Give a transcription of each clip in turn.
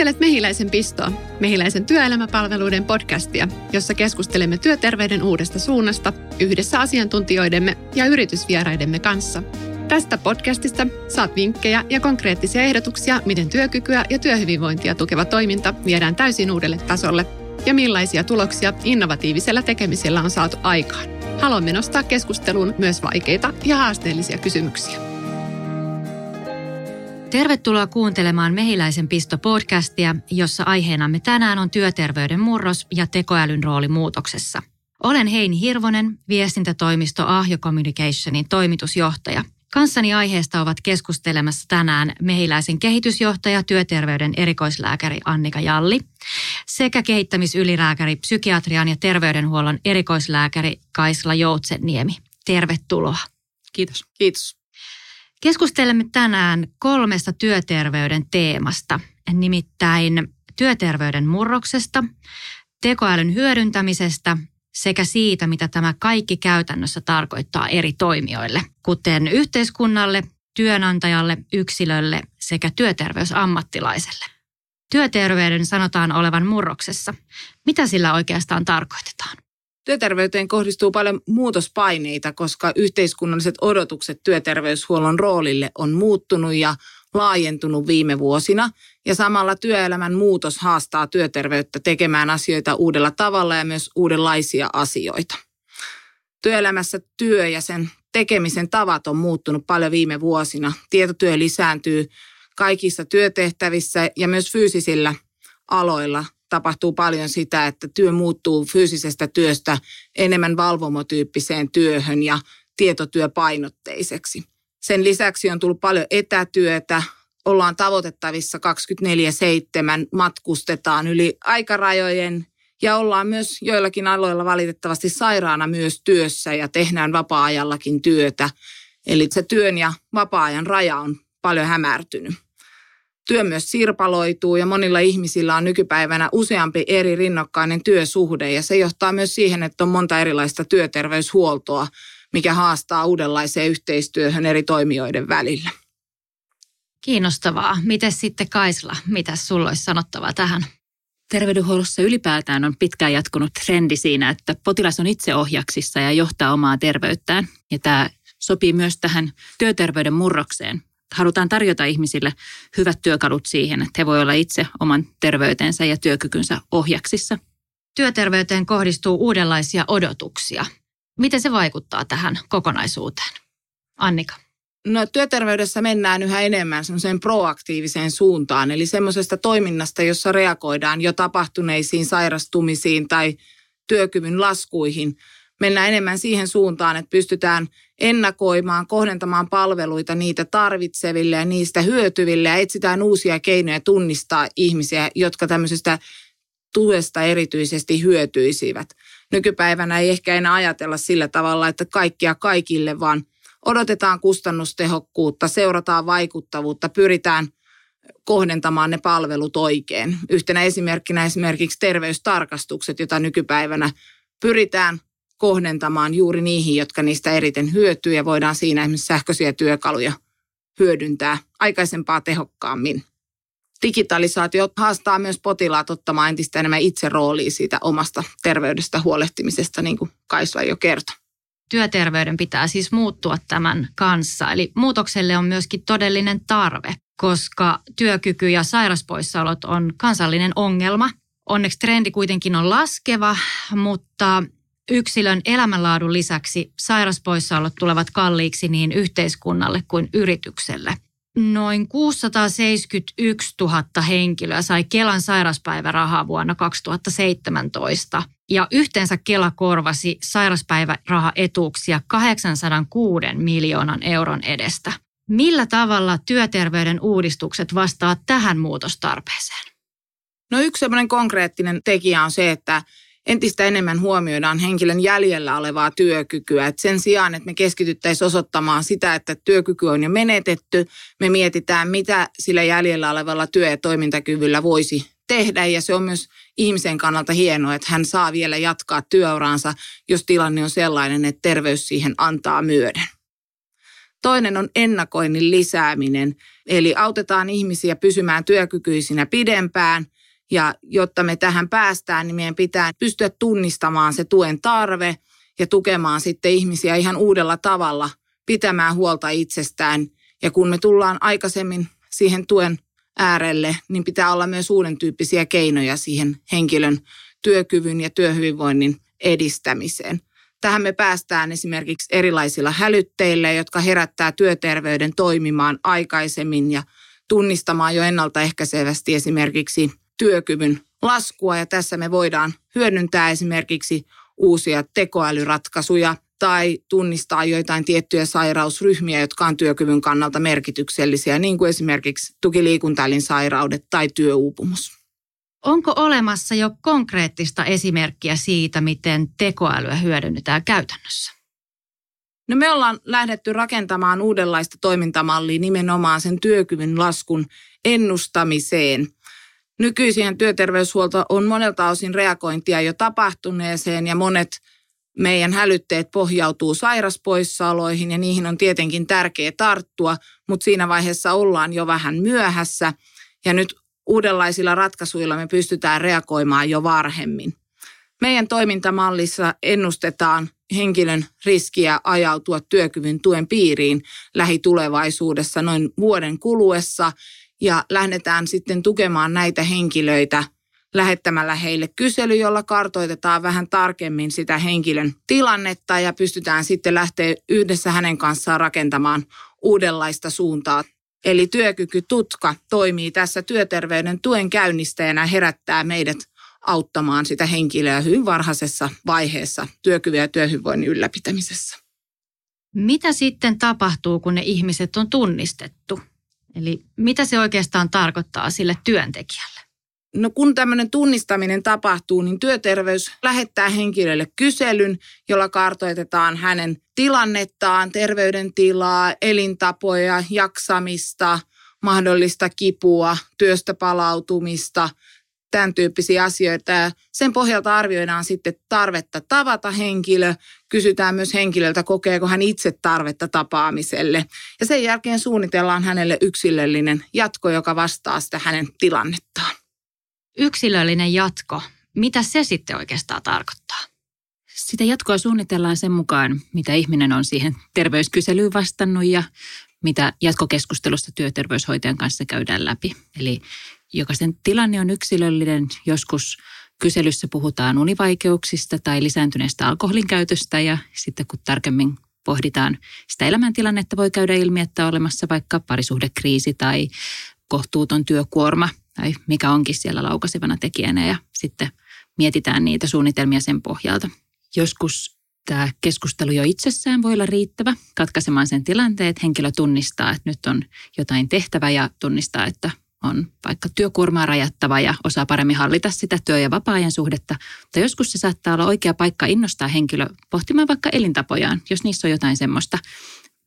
Kuuntelet Mehiläisen pistoa, Mehiläisen työelämäpalveluiden podcastia, jossa keskustelemme työterveyden uudesta suunnasta yhdessä asiantuntijoidemme ja yritysvieraidemme kanssa. Tästä podcastista saat vinkkejä ja konkreettisia ehdotuksia, miten työkykyä ja työhyvinvointia tukeva toiminta viedään täysin uudelle tasolle ja millaisia tuloksia innovatiivisella tekemisellä on saatu aikaan. Haluamme nostaa keskusteluun myös vaikeita ja haasteellisia kysymyksiä. Tervetuloa kuuntelemaan Mehiläisen pisto-podcastia, jossa aiheenamme tänään on työterveyden murros ja tekoälyn rooli muutoksessa. Olen Heini Hirvonen, viestintätoimisto Ahjo Communicationin toimitusjohtaja. Kanssani aiheesta ovat keskustelemassa tänään mehiläisen kehitysjohtaja, työterveyden erikoislääkäri Annika Jalli sekä kehittämisylilääkäri, psykiatrian ja terveydenhuollon erikoislääkäri Kaisla Joutseniemi. Tervetuloa. Kiitos. Kiitos. Keskustelemme tänään kolmesta työterveyden teemasta, nimittäin työterveyden murroksesta, tekoälyn hyödyntämisestä sekä siitä, mitä tämä kaikki käytännössä tarkoittaa eri toimijoille, kuten yhteiskunnalle, työnantajalle, yksilölle sekä työterveysammattilaiselle. Työterveyden sanotaan olevan murroksessa. Mitä sillä oikeastaan tarkoitetaan? Työterveyteen kohdistuu paljon muutospaineita, koska yhteiskunnalliset odotukset työterveyshuollon roolille on muuttunut ja laajentunut viime vuosina. Ja samalla työelämän muutos haastaa työterveyttä tekemään asioita uudella tavalla ja myös uudenlaisia asioita. Työelämässä työ ja sen tekemisen tavat on muuttunut paljon viime vuosina. Tietotyö lisääntyy kaikissa työtehtävissä ja myös fyysisillä aloilla tapahtuu paljon sitä, että työ muuttuu fyysisestä työstä enemmän valvomotyyppiseen työhön ja tietotyöpainotteiseksi. Sen lisäksi on tullut paljon etätyötä, ollaan tavoitettavissa 24-7, matkustetaan yli aikarajojen ja ollaan myös joillakin aloilla valitettavasti sairaana myös työssä ja tehdään vapaa-ajallakin työtä. Eli se työn ja vapaa-ajan raja on paljon hämärtynyt työ myös sirpaloituu ja monilla ihmisillä on nykypäivänä useampi eri rinnakkainen työsuhde ja se johtaa myös siihen, että on monta erilaista työterveyshuoltoa, mikä haastaa uudenlaiseen yhteistyöhön eri toimijoiden välillä. Kiinnostavaa. Miten sitten Kaisla, mitä sulla olisi sanottavaa tähän? Terveydenhuollossa ylipäätään on pitkään jatkunut trendi siinä, että potilas on itse ohjaksissa ja johtaa omaa terveyttään. Ja tämä sopii myös tähän työterveyden murrokseen, halutaan tarjota ihmisille hyvät työkalut siihen, että he voivat olla itse oman terveytensä ja työkykynsä ohjaksissa. Työterveyteen kohdistuu uudenlaisia odotuksia. Miten se vaikuttaa tähän kokonaisuuteen? Annika. No työterveydessä mennään yhä enemmän semmoiseen proaktiiviseen suuntaan, eli semmoisesta toiminnasta, jossa reagoidaan jo tapahtuneisiin sairastumisiin tai työkyvyn laskuihin. Mennään enemmän siihen suuntaan, että pystytään ennakoimaan, kohdentamaan palveluita niitä tarvitseville ja niistä hyötyville ja etsitään uusia keinoja tunnistaa ihmisiä, jotka tämmöisestä tuesta erityisesti hyötyisivät. Nykypäivänä ei ehkä enää ajatella sillä tavalla, että kaikkia kaikille, vaan odotetaan kustannustehokkuutta, seurataan vaikuttavuutta, pyritään kohdentamaan ne palvelut oikein. Yhtenä esimerkkinä esimerkiksi terveystarkastukset, joita nykypäivänä pyritään kohdentamaan juuri niihin, jotka niistä eriten hyötyy ja voidaan siinä esimerkiksi sähköisiä työkaluja hyödyntää aikaisempaa tehokkaammin. Digitalisaatio haastaa myös potilaat ottamaan entistä enemmän itse roolia siitä omasta terveydestä huolehtimisesta, niin kuin Kaisla jo kertoi. Työterveyden pitää siis muuttua tämän kanssa, eli muutokselle on myöskin todellinen tarve, koska työkyky ja sairaspoissaolot on kansallinen ongelma. Onneksi trendi kuitenkin on laskeva, mutta yksilön elämänlaadun lisäksi sairaspoissaolot tulevat kalliiksi niin yhteiskunnalle kuin yritykselle. Noin 671 000 henkilöä sai Kelan sairaspäivärahaa vuonna 2017 ja yhteensä Kela korvasi sairaspäivärahaetuuksia 806 miljoonan euron edestä. Millä tavalla työterveyden uudistukset vastaavat tähän muutostarpeeseen? No yksi konkreettinen tekijä on se, että entistä enemmän huomioidaan henkilön jäljellä olevaa työkykyä. Et sen sijaan, että me keskityttäisiin osoittamaan sitä, että työkyky on jo menetetty, me mietitään, mitä sillä jäljellä olevalla työ- ja toimintakyvyllä voisi tehdä. Ja se on myös ihmisen kannalta hienoa, että hän saa vielä jatkaa työuraansa, jos tilanne on sellainen, että terveys siihen antaa myöden. Toinen on ennakoinnin lisääminen, eli autetaan ihmisiä pysymään työkykyisinä pidempään. Ja jotta me tähän päästään, niin meidän pitää pystyä tunnistamaan se tuen tarve ja tukemaan sitten ihmisiä ihan uudella tavalla, pitämään huolta itsestään. Ja kun me tullaan aikaisemmin siihen tuen äärelle, niin pitää olla myös uuden tyyppisiä keinoja siihen henkilön työkyvyn ja työhyvinvoinnin edistämiseen. Tähän me päästään esimerkiksi erilaisilla hälytteillä, jotka herättää työterveyden toimimaan aikaisemmin ja tunnistamaan jo ennaltaehkäisevästi esimerkiksi työkyvyn laskua. Ja tässä me voidaan hyödyntää esimerkiksi uusia tekoälyratkaisuja tai tunnistaa joitain tiettyjä sairausryhmiä, jotka on työkyvyn kannalta merkityksellisiä, niin kuin esimerkiksi tukiliikuntaelinsairaudet tai työuupumus. Onko olemassa jo konkreettista esimerkkiä siitä, miten tekoälyä hyödynnetään käytännössä? No me ollaan lähdetty rakentamaan uudenlaista toimintamallia nimenomaan sen työkyvyn laskun ennustamiseen. Nykyisin työterveyshuolto on monelta osin reagointia jo tapahtuneeseen ja monet meidän hälytteet pohjautuu sairaspoissaoloihin ja niihin on tietenkin tärkeää tarttua, mutta siinä vaiheessa ollaan jo vähän myöhässä. Ja nyt uudenlaisilla ratkaisuilla me pystytään reagoimaan jo varhemmin. Meidän toimintamallissa ennustetaan henkilön riskiä ajautua työkyvyn tuen piiriin lähitulevaisuudessa noin vuoden kuluessa ja lähdetään sitten tukemaan näitä henkilöitä lähettämällä heille kysely, jolla kartoitetaan vähän tarkemmin sitä henkilön tilannetta ja pystytään sitten lähteä yhdessä hänen kanssaan rakentamaan uudenlaista suuntaa Eli työkykytutka toimii tässä työterveyden tuen käynnistäjänä herättää meidät auttamaan sitä henkilöä hyvin varhaisessa vaiheessa työkyvyn ja työhyvinvoinnin ylläpitämisessä. Mitä sitten tapahtuu, kun ne ihmiset on tunnistettu? Eli mitä se oikeastaan tarkoittaa sille työntekijälle? No kun tämmöinen tunnistaminen tapahtuu, niin työterveys lähettää henkilölle kyselyn, jolla kartoitetaan hänen tilannettaan, terveydentilaa, elintapoja, jaksamista, mahdollista kipua, työstä palautumista, tämän tyyppisiä asioita. Ja sen pohjalta arvioidaan sitten tarvetta tavata henkilö. Kysytään myös henkilöltä, kokeeko hän itse tarvetta tapaamiselle. Ja sen jälkeen suunnitellaan hänelle yksilöllinen jatko, joka vastaa sitä hänen tilannettaan yksilöllinen jatko, mitä se sitten oikeastaan tarkoittaa? Sitä jatkoa suunnitellaan sen mukaan, mitä ihminen on siihen terveyskyselyyn vastannut ja mitä jatkokeskustelusta työterveyshoitajan kanssa käydään läpi. Eli jokaisen tilanne on yksilöllinen. Joskus kyselyssä puhutaan univaikeuksista tai lisääntyneestä alkoholin käytöstä ja sitten kun tarkemmin pohditaan sitä elämäntilannetta, voi käydä ilmi, että on olemassa vaikka parisuhdekriisi tai kohtuuton työkuorma tai mikä onkin siellä laukasevana tekijänä ja sitten mietitään niitä suunnitelmia sen pohjalta. Joskus tämä keskustelu jo itsessään voi olla riittävä katkaisemaan sen tilanteen, että henkilö tunnistaa, että nyt on jotain tehtävä ja tunnistaa, että on vaikka työkuormaa rajattava ja osaa paremmin hallita sitä työ- ja vapaa-ajan suhdetta. Mutta joskus se saattaa olla oikea paikka innostaa henkilö pohtimaan vaikka elintapojaan, jos niissä on jotain semmoista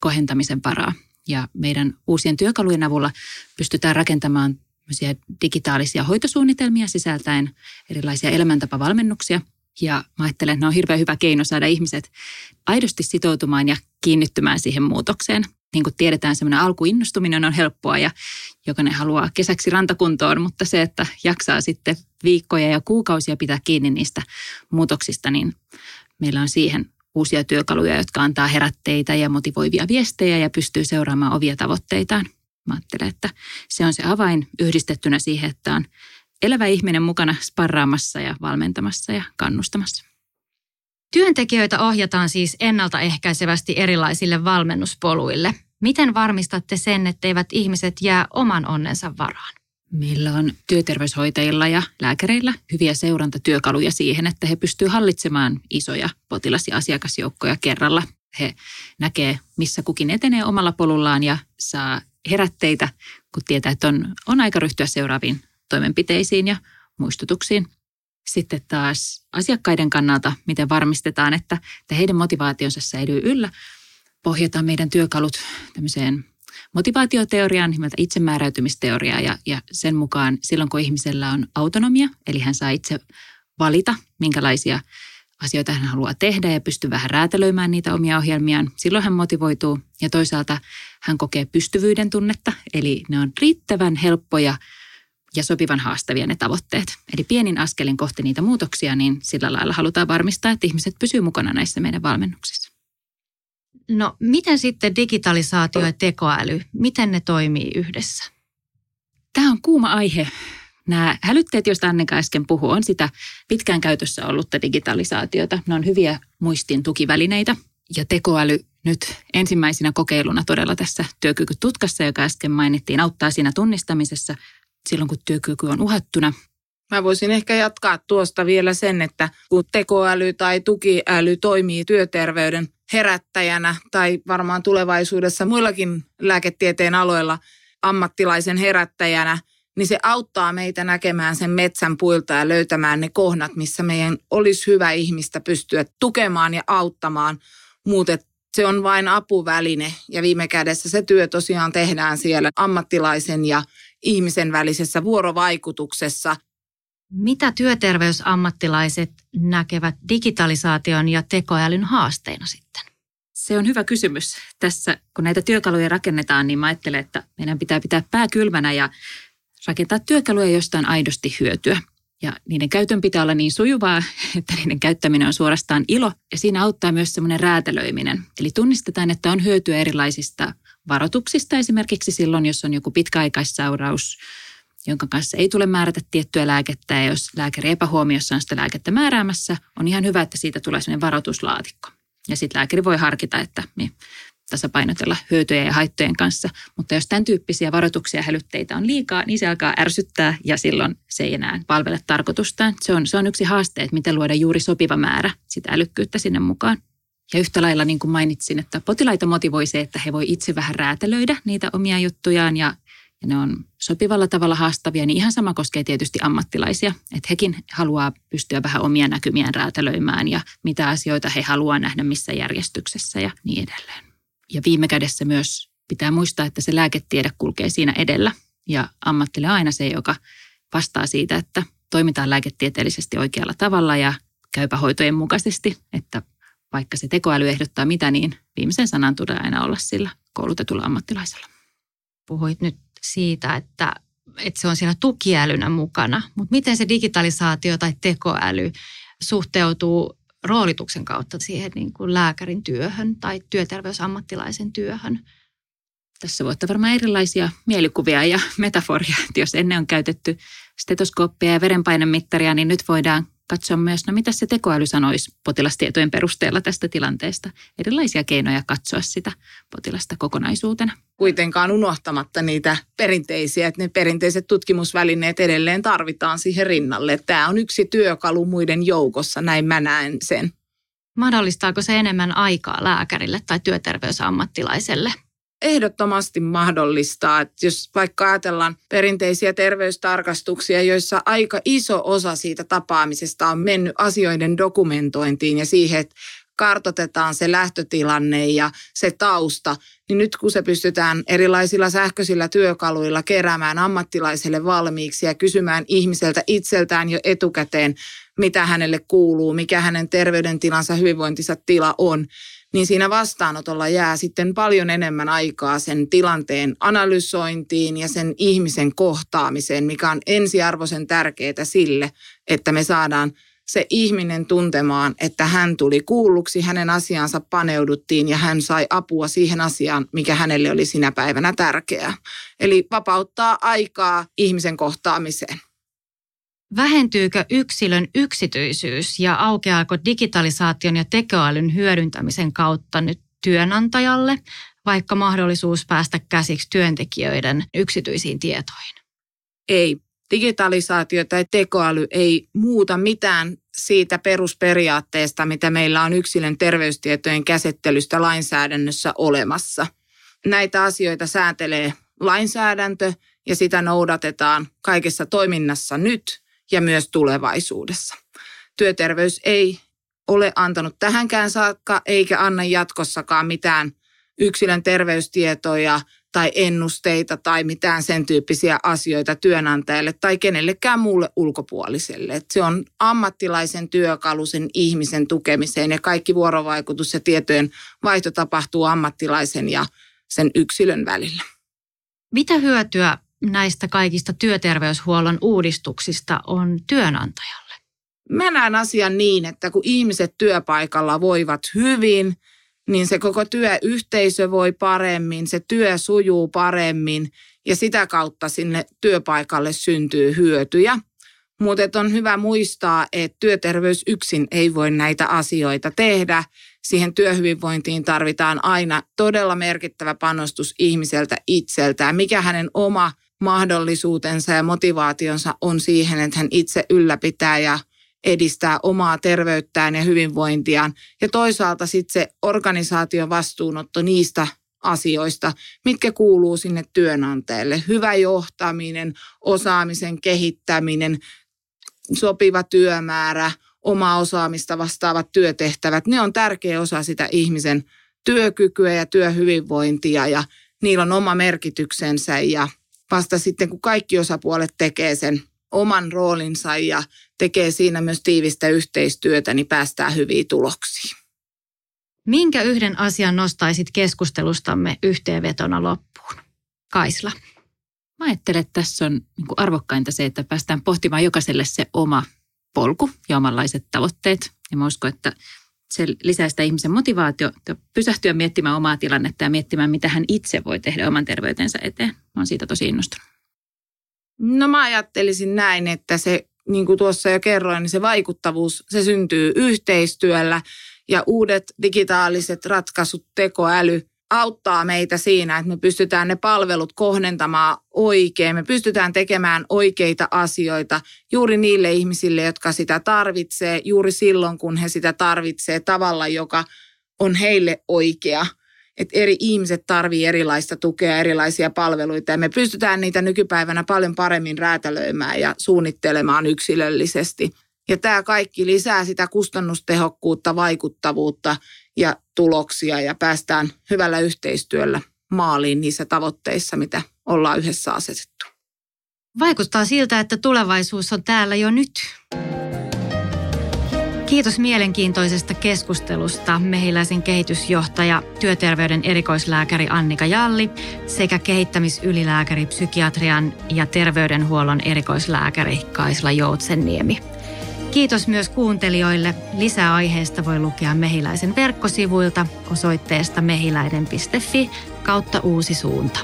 kohentamisen varaa. Ja meidän uusien työkalujen avulla pystytään rakentamaan digitaalisia hoitosuunnitelmia sisältäen erilaisia elämäntapavalmennuksia. Ja mä ajattelen, että ne on hirveän hyvä keino saada ihmiset aidosti sitoutumaan ja kiinnittymään siihen muutokseen. Niin kuin tiedetään, semmoinen alkuinnostuminen on helppoa ja jokainen haluaa kesäksi rantakuntoon, mutta se, että jaksaa sitten viikkoja ja kuukausia pitää kiinni niistä muutoksista, niin meillä on siihen uusia työkaluja, jotka antaa herätteitä ja motivoivia viestejä ja pystyy seuraamaan ovia tavoitteitaan. Mä ajattelen, että se on se avain yhdistettynä siihen, että on elävä ihminen mukana sparraamassa ja valmentamassa ja kannustamassa. Työntekijöitä ohjataan siis ennaltaehkäisevästi erilaisille valmennuspoluille. Miten varmistatte sen, etteivät ihmiset jää oman onnensa varaan? Meillä on työterveyshoitajilla ja lääkäreillä hyviä seurantatyökaluja siihen, että he pystyvät hallitsemaan isoja potilas- ja asiakasjoukkoja kerralla. He näkee, missä kukin etenee omalla polullaan ja saa herätteitä, kun tietää, että on, on aika ryhtyä seuraaviin toimenpiteisiin ja muistutuksiin. Sitten taas asiakkaiden kannalta, miten varmistetaan, että, että heidän motivaationsa säilyy yllä, pohjataan meidän työkalut tämmöiseen motivaatioteoriaan nimeltä itsemääräytymisteoriaa ja, ja sen mukaan silloin, kun ihmisellä on autonomia, eli hän saa itse valita, minkälaisia asioita hän haluaa tehdä ja pystyy vähän räätälöimään niitä omia ohjelmiaan. Silloin hän motivoituu ja toisaalta hän kokee pystyvyyden tunnetta, eli ne on riittävän helppoja ja sopivan haastavia ne tavoitteet. Eli pienin askelin kohti niitä muutoksia, niin sillä lailla halutaan varmistaa, että ihmiset pysyy mukana näissä meidän valmennuksissa. No miten sitten digitalisaatio ja tekoäly, miten ne toimii yhdessä? Tämä on kuuma aihe. Nämä hälytteet, joista Annika äsken puhui, on sitä pitkään käytössä ollutta digitalisaatiota. Ne on hyviä muistin tukivälineitä. Ja tekoäly nyt ensimmäisenä kokeiluna todella tässä työkykytutkassa, joka äsken mainittiin, auttaa siinä tunnistamisessa silloin, kun työkyky on uhattuna. Mä voisin ehkä jatkaa tuosta vielä sen, että kun tekoäly tai tukiäly toimii työterveyden herättäjänä tai varmaan tulevaisuudessa muillakin lääketieteen aloilla ammattilaisen herättäjänä, niin se auttaa meitä näkemään sen metsän puilta ja löytämään ne kohnat, missä meidän olisi hyvä ihmistä pystyä tukemaan ja auttamaan. Muuten se on vain apuväline ja viime kädessä se työ tosiaan tehdään siellä ammattilaisen ja ihmisen välisessä vuorovaikutuksessa. Mitä työterveysammattilaiset näkevät digitalisaation ja tekoälyn haasteina sitten? Se on hyvä kysymys. Tässä kun näitä työkaluja rakennetaan, niin mä ajattelen, että meidän pitää pitää pää kylmänä ja rakentaa työkaluja, joista on aidosti hyötyä. Ja niiden käytön pitää olla niin sujuvaa, että niiden käyttäminen on suorastaan ilo. Ja siinä auttaa myös semmoinen räätälöiminen. Eli tunnistetaan, että on hyötyä erilaisista varoituksista esimerkiksi silloin, jos on joku pitkäaikaissauraus, jonka kanssa ei tule määrätä tiettyä lääkettä. Ja jos lääkäri epähuomiossa on sitä lääkettä määräämässä, on ihan hyvä, että siitä tulee sellainen varoituslaatikko. Ja sitten lääkäri voi harkita, että tasapainotella hyötyjen ja haittojen kanssa. Mutta jos tämän tyyppisiä varoituksia ja hälytteitä on liikaa, niin se alkaa ärsyttää ja silloin se ei enää palvele tarkoitustaan. Se on, se on yksi haaste, että miten luoda juuri sopiva määrä sitä älykkyyttä sinne mukaan. Ja yhtä lailla niin kuin mainitsin, että potilaita motivoi se, että he voi itse vähän räätälöidä niitä omia juttujaan ja, ja ne on sopivalla tavalla haastavia, niin ihan sama koskee tietysti ammattilaisia. Että hekin haluaa pystyä vähän omia näkymiään räätälöimään ja mitä asioita he haluaa nähdä missä järjestyksessä ja niin edelleen. Ja viime kädessä myös pitää muistaa, että se lääketiede kulkee siinä edellä. Ja ammattille aina se, joka vastaa siitä, että toimitaan lääketieteellisesti oikealla tavalla ja käypä hoitojen mukaisesti, että vaikka se tekoäly ehdottaa mitä, niin viimeisen sanan tulee aina olla sillä koulutetulla ammattilaisella. Puhuit nyt siitä, että, että se on siinä tukiälynä mukana, mutta miten se digitalisaatio tai tekoäly suhteutuu roolituksen kautta siihen niin kuin lääkärin työhön tai työterveysammattilaisen työhön. Tässä voi olla varmaan erilaisia mielikuvia ja metaforia. Että jos ennen on käytetty stetoskooppia ja verenpainemittaria, niin nyt voidaan katsoa myös, no mitä se tekoäly sanoisi potilastietojen perusteella tästä tilanteesta. Erilaisia keinoja katsoa sitä potilasta kokonaisuutena. Kuitenkaan unohtamatta niitä perinteisiä, että ne perinteiset tutkimusvälineet edelleen tarvitaan siihen rinnalle. Tämä on yksi työkalu muiden joukossa, näin mä näen sen. Mahdollistaako se enemmän aikaa lääkärille tai työterveysammattilaiselle? Ehdottomasti mahdollistaa, että jos vaikka ajatellaan perinteisiä terveystarkastuksia, joissa aika iso osa siitä tapaamisesta on mennyt asioiden dokumentointiin ja siihen, että kartotetaan se lähtötilanne ja se tausta, niin nyt kun se pystytään erilaisilla sähköisillä työkaluilla keräämään ammattilaiselle valmiiksi ja kysymään ihmiseltä itseltään jo etukäteen, mitä hänelle kuuluu, mikä hänen terveydentilansa, hyvinvointinsa tila on, niin siinä vastaanotolla jää sitten paljon enemmän aikaa sen tilanteen analysointiin ja sen ihmisen kohtaamiseen, mikä on ensiarvoisen tärkeää sille, että me saadaan se ihminen tuntemaan, että hän tuli kuulluksi, hänen asiansa paneuduttiin ja hän sai apua siihen asiaan, mikä hänelle oli sinä päivänä tärkeää. Eli vapauttaa aikaa ihmisen kohtaamiseen. Vähentyykö yksilön yksityisyys ja aukeaako digitalisaation ja tekoälyn hyödyntämisen kautta nyt työnantajalle vaikka mahdollisuus päästä käsiksi työntekijöiden yksityisiin tietoihin? Ei. Digitalisaatio tai tekoäly ei muuta mitään siitä perusperiaatteesta, mitä meillä on yksilön terveystietojen käsittelystä lainsäädännössä olemassa. Näitä asioita säätelee lainsäädäntö ja sitä noudatetaan kaikessa toiminnassa nyt – ja myös tulevaisuudessa. Työterveys ei ole antanut tähänkään saakka eikä anna jatkossakaan mitään yksilön terveystietoja tai ennusteita tai mitään sen tyyppisiä asioita työnantajalle tai kenellekään muulle ulkopuoliselle. Se on ammattilaisen työkalu sen ihmisen tukemiseen ja kaikki vuorovaikutus ja tietojen vaihto tapahtuu ammattilaisen ja sen yksilön välillä. Mitä hyötyä näistä kaikista työterveyshuollon uudistuksista on työnantajalle? Mä näen asian niin, että kun ihmiset työpaikalla voivat hyvin, niin se koko työyhteisö voi paremmin, se työ sujuu paremmin ja sitä kautta sinne työpaikalle syntyy hyötyjä. Mutta on hyvä muistaa, että työterveys yksin ei voi näitä asioita tehdä. Siihen työhyvinvointiin tarvitaan aina todella merkittävä panostus ihmiseltä itseltään. Mikä hänen oma mahdollisuutensa ja motivaationsa on siihen, että hän itse ylläpitää ja edistää omaa terveyttään ja hyvinvointiaan. Ja toisaalta sitten se organisaation vastuunotto niistä asioista, mitkä kuuluu sinne työnantajalle. Hyvä johtaminen, osaamisen kehittäminen, sopiva työmäärä, oma osaamista vastaavat työtehtävät, ne on tärkeä osa sitä ihmisen työkykyä ja työhyvinvointia ja niillä on oma merkityksensä ja vasta sitten kun kaikki osapuolet tekee sen oman roolinsa ja tekee siinä myös tiivistä yhteistyötä, niin päästään hyviin tuloksiin. Minkä yhden asian nostaisit keskustelustamme yhteenvetona loppuun? Kaisla. Mä ajattelen, että tässä on niin arvokkainta se, että päästään pohtimaan jokaiselle se oma polku ja omanlaiset tavoitteet. Ja mä uskon, että se lisää sitä ihmisen motivaatio pysähtyä miettimään omaa tilannetta ja miettimään, mitä hän itse voi tehdä oman terveytensä eteen. Mä oon siitä tosi innostunut. No mä ajattelisin näin, että se, niin kuin tuossa jo kerroin, niin se vaikuttavuus, se syntyy yhteistyöllä ja uudet digitaaliset ratkaisut, tekoäly auttaa meitä siinä, että me pystytään ne palvelut kohdentamaan oikein. Me pystytään tekemään oikeita asioita juuri niille ihmisille, jotka sitä tarvitsee, juuri silloin, kun he sitä tarvitsee tavalla, joka on heille oikea – että eri ihmiset tarvii erilaista tukea, erilaisia palveluita ja me pystytään niitä nykypäivänä paljon paremmin räätälöimään ja suunnittelemaan yksilöllisesti. Ja tämä kaikki lisää sitä kustannustehokkuutta, vaikuttavuutta ja tuloksia ja päästään hyvällä yhteistyöllä maaliin niissä tavoitteissa, mitä ollaan yhdessä asetettu. Vaikuttaa siltä, että tulevaisuus on täällä jo nyt. Kiitos mielenkiintoisesta keskustelusta mehiläisen kehitysjohtaja, työterveyden erikoislääkäri Annika Jalli sekä kehittämisylilääkäri, psykiatrian ja terveydenhuollon erikoislääkäri Kaisla Joutsenniemi. Kiitos myös kuuntelijoille. Lisää aiheesta voi lukea Mehiläisen verkkosivuilta osoitteesta mehiläinen.fi kautta uusi suunta.